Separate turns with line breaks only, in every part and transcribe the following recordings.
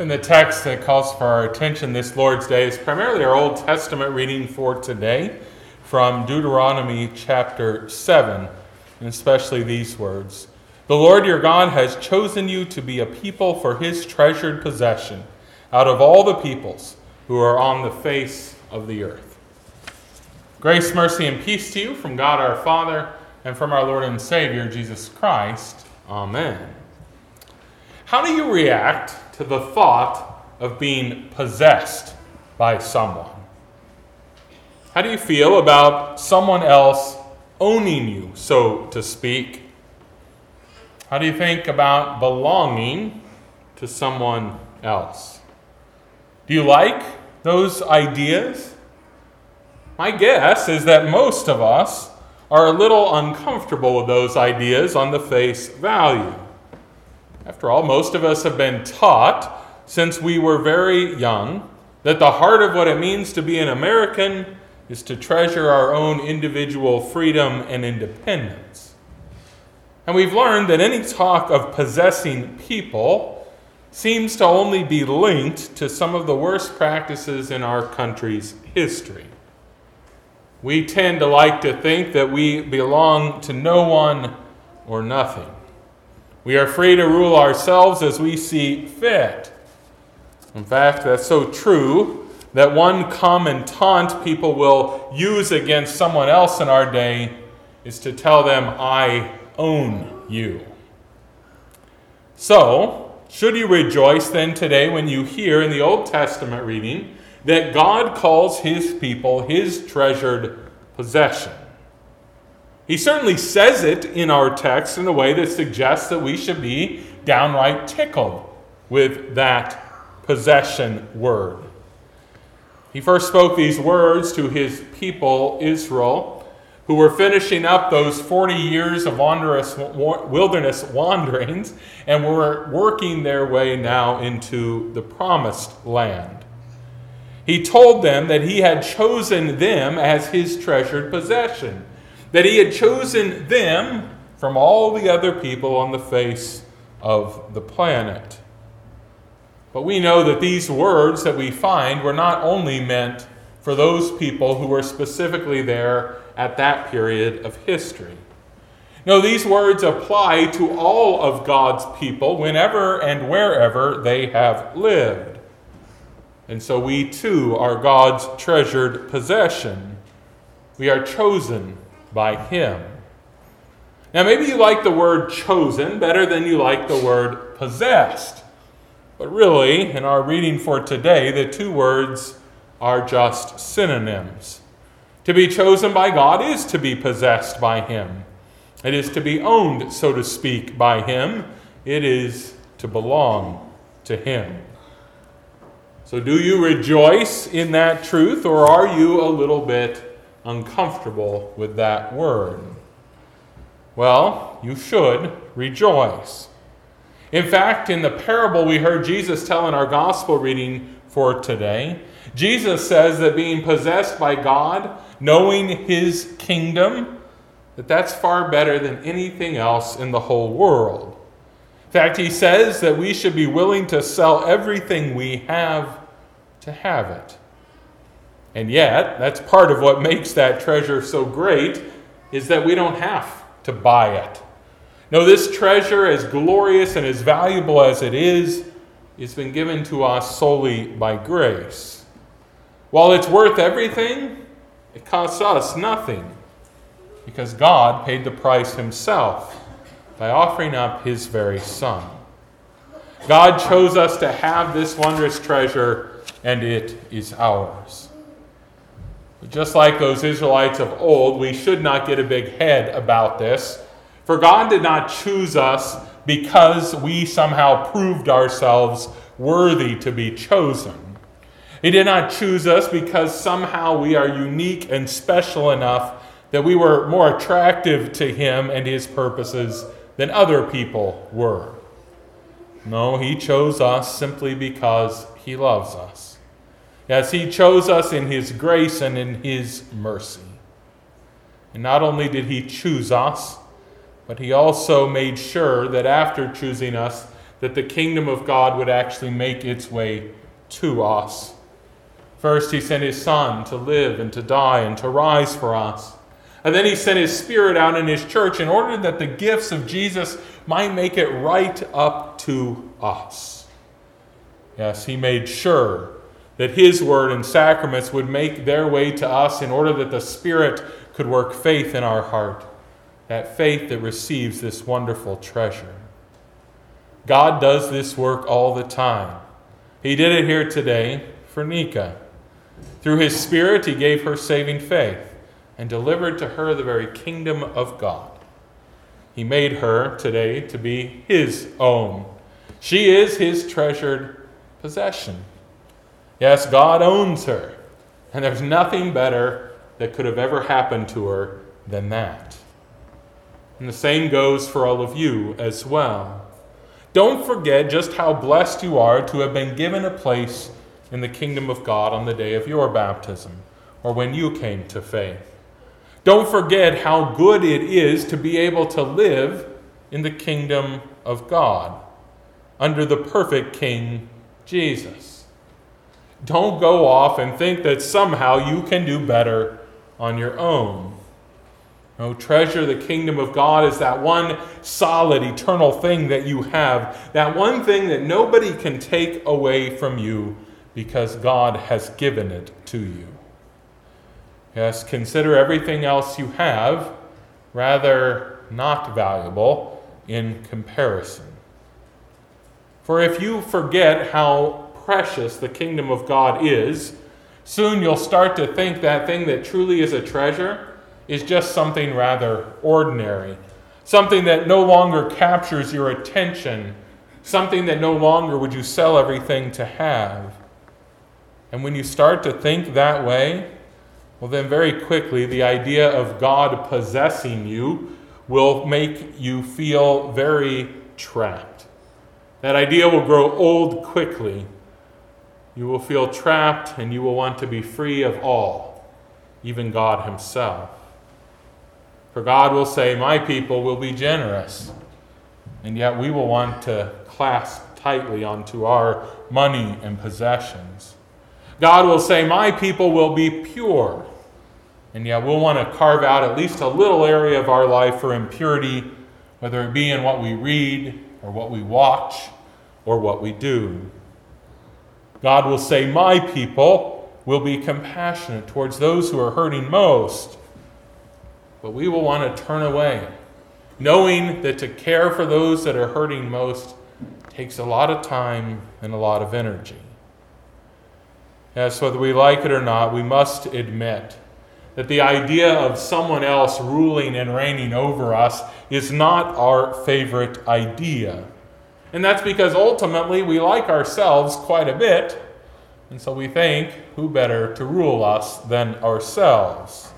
And the text that calls for our attention this Lord's Day is primarily our Old Testament reading for today from Deuteronomy chapter 7, and especially these words The Lord your God has chosen you to be a people for his treasured possession out of all the peoples who are on the face of the earth. Grace, mercy, and peace to you from God our Father and from our Lord and Savior Jesus Christ. Amen. How do you react to the thought of being possessed by someone? How do you feel about someone else owning you, so to speak? How do you think about belonging to someone else? Do you like those ideas? My guess is that most of us are a little uncomfortable with those ideas on the face value. After all, most of us have been taught since we were very young that the heart of what it means to be an American is to treasure our own individual freedom and independence. And we've learned that any talk of possessing people seems to only be linked to some of the worst practices in our country's history. We tend to like to think that we belong to no one or nothing. We are free to rule ourselves as we see fit. In fact, that's so true that one common taunt people will use against someone else in our day is to tell them, I own you. So, should you rejoice then today when you hear in the Old Testament reading that God calls his people his treasured possession? He certainly says it in our text in a way that suggests that we should be downright tickled with that possession word. He first spoke these words to his people, Israel, who were finishing up those 40 years of wilderness wanderings and were working their way now into the promised land. He told them that he had chosen them as his treasured possession that he had chosen them from all the other people on the face of the planet. But we know that these words that we find were not only meant for those people who were specifically there at that period of history. No, these words apply to all of God's people whenever and wherever they have lived. And so we too are God's treasured possession. We are chosen by Him. Now, maybe you like the word chosen better than you like the word possessed. But really, in our reading for today, the two words are just synonyms. To be chosen by God is to be possessed by Him, it is to be owned, so to speak, by Him, it is to belong to Him. So, do you rejoice in that truth, or are you a little bit uncomfortable with that word? Well, you should rejoice. In fact, in the parable we heard Jesus tell in our gospel reading for today, Jesus says that being possessed by God, knowing his kingdom, that that's far better than anything else in the whole world. In fact, he says that we should be willing to sell everything we have to have it. And yet, that's part of what makes that treasure so great is that we don't have to buy it. No, this treasure, as glorious and as valuable as it is, has been given to us solely by grace. While it's worth everything, it costs us nothing because God paid the price himself by offering up his very Son. God chose us to have this wondrous treasure, and it is ours. Just like those Israelites of old, we should not get a big head about this. For God did not choose us because we somehow proved ourselves worthy to be chosen. He did not choose us because somehow we are unique and special enough that we were more attractive to Him and His purposes than other people were. No, He chose us simply because He loves us as He chose us in His grace and in His mercy. And not only did He choose us, but He also made sure that after choosing us, that the kingdom of God would actually make its way to us. First, he sent his Son to live and to die and to rise for us. And then he sent his Spirit out in his church in order that the gifts of Jesus might make it right up to us. Yes, he made sure that his word and sacraments would make their way to us in order that the Spirit could work faith in our heart, that faith that receives this wonderful treasure. God does this work all the time. He did it here today for Nika. Through his Spirit, he gave her saving faith and delivered to her the very kingdom of God. He made her today to be his own. She is his treasured possession. Yes, God owns her, and there's nothing better that could have ever happened to her than that. And the same goes for all of you as well. Don't forget just how blessed you are to have been given a place in the kingdom of God on the day of your baptism or when you came to faith. Don't forget how good it is to be able to live in the kingdom of God under the perfect King Jesus. Don't go off and think that somehow you can do better on your own. No, treasure the kingdom of God is that one solid, eternal thing that you have, that one thing that nobody can take away from you because God has given it to you. Yes, consider everything else you have rather not valuable in comparison. For if you forget how precious the kingdom of God is, soon you'll start to think that thing that truly is a treasure is just something rather ordinary, something that no longer captures your attention, something that no longer would you sell everything to have. And when you start to think that way, well, then very quickly the idea of God possessing you will make you feel very trapped. That idea will grow old quickly. You will feel trapped and you will want to be free of all, even God Himself. For God will say, My people will be generous, and yet we will want to clasp tightly onto our money and possessions. God will say, My people will be pure. And yet we'll want to carve out at least a little area of our life for impurity, whether it be in what we read, or what we watch, or what we do. God will say, My people will be compassionate towards those who are hurting most. But we will want to turn away, knowing that to care for those that are hurting most takes a lot of time and a lot of energy. Yes, whether we like it or not, we must admit that the idea of someone else ruling and reigning over us is not our favorite idea. And that's because ultimately we like ourselves quite a bit, and so we think, who better to rule us than ourselves?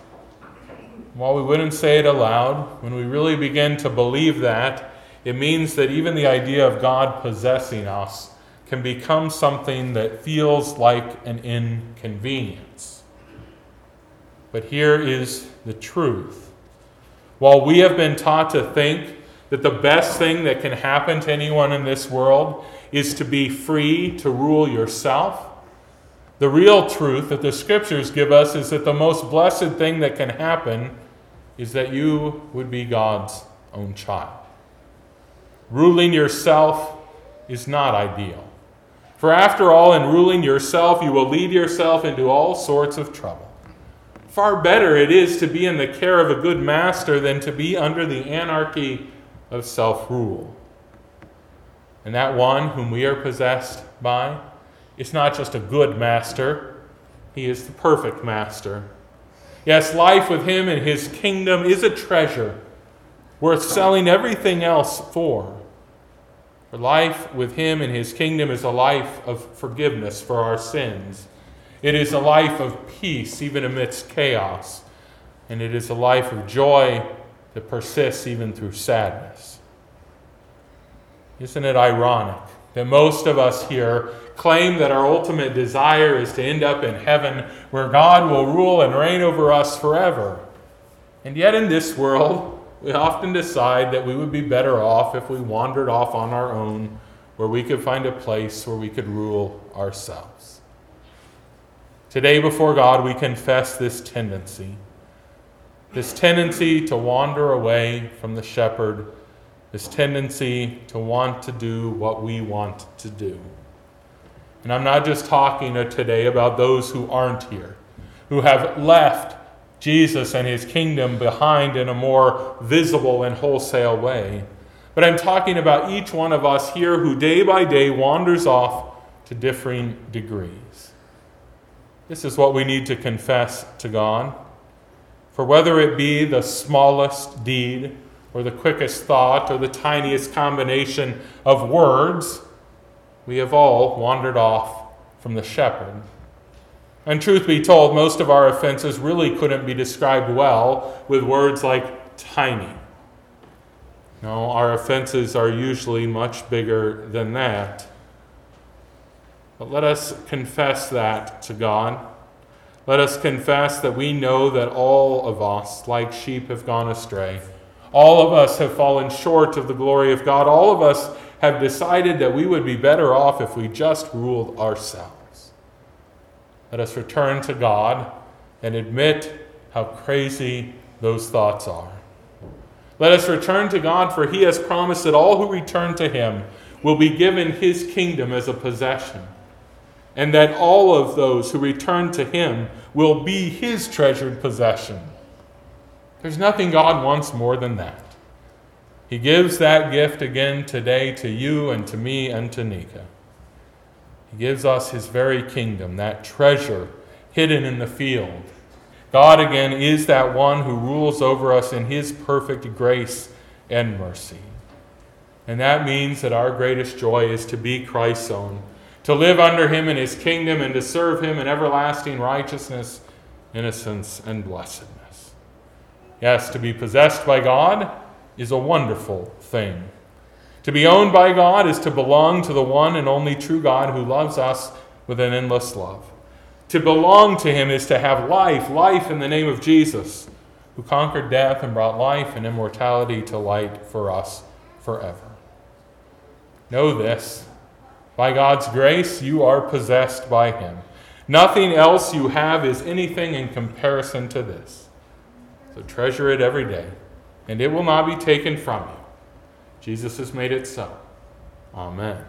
While we wouldn't say it aloud, when we really begin to believe that, it means that even the idea of God possessing us can become something that feels like an inconvenience. But here is the truth. While we have been taught to think that the best thing that can happen to anyone in this world is to be free to rule yourself, the real truth that the scriptures give us is that the most blessed thing that can happen is that you would be God's own child. Ruling yourself is not ideal. For after all, in ruling yourself, you will lead yourself into all sorts of trouble. Far better it is to be in the care of a good master than to be under the anarchy of self rule. And that one whom we are possessed by is not just a good master, he is the perfect master. Yes, life with him and his kingdom is a treasure worth selling everything else for. For life with Him and His kingdom is a life of forgiveness for our sins. It is a life of peace even amidst chaos. And it is a life of joy that persists even through sadness. Isn't it ironic that most of us here claim that our ultimate desire is to end up in heaven where God will rule and reign over us forever? And yet, in this world, we often decide that we would be better off if we wandered off on our own where we could find a place where we could rule ourselves. Today, before God, we confess this tendency this tendency to wander away from the shepherd, this tendency to want to do what we want to do. And I'm not just talking uh, today about those who aren't here, who have left Jesus and his kingdom behind in a more visible and wholesale way. But I'm talking about each one of us here who day by day wanders off to differing degrees. This is what we need to confess to God. For whether it be the smallest deed, or the quickest thought, or the tiniest combination of words, we have all wandered off from the shepherd. And truth be told, most of our offenses really couldn't be described well with words like tiny. No, our offenses are usually much bigger than that. But let us confess that to God. Let us confess that we know that all of us, like sheep, have gone astray. All of us have fallen short of the glory of God. All of us have decided that we would be better off if we just ruled ourselves. Let us return to God and admit how crazy those thoughts are. Let us return to God, for He has promised that all who return to Him will be given His kingdom as a possession and that all of those who return to him will be his treasured possession. There's nothing God wants more than that. He gives that gift again today to you and to me and to Nika. He gives us his very kingdom, that treasure hidden in the field. God again is that one who rules over us in his perfect grace and mercy. And that means that our greatest joy is to be Christ's own to live under him in his kingdom and to serve him in everlasting righteousness, innocence, and blessedness. Yes, to be possessed by God is a wonderful thing. To be owned by God is to belong to the one and only true God who loves us with an endless love. To belong to him is to have life, life in the name of Jesus, who conquered death and brought life and immortality to light for us forever. Know this by God's grace, you are possessed by Him. Nothing else you have is anything in comparison to this. So treasure it every day, and it will not be taken from you. Jesus has made it so. Amen.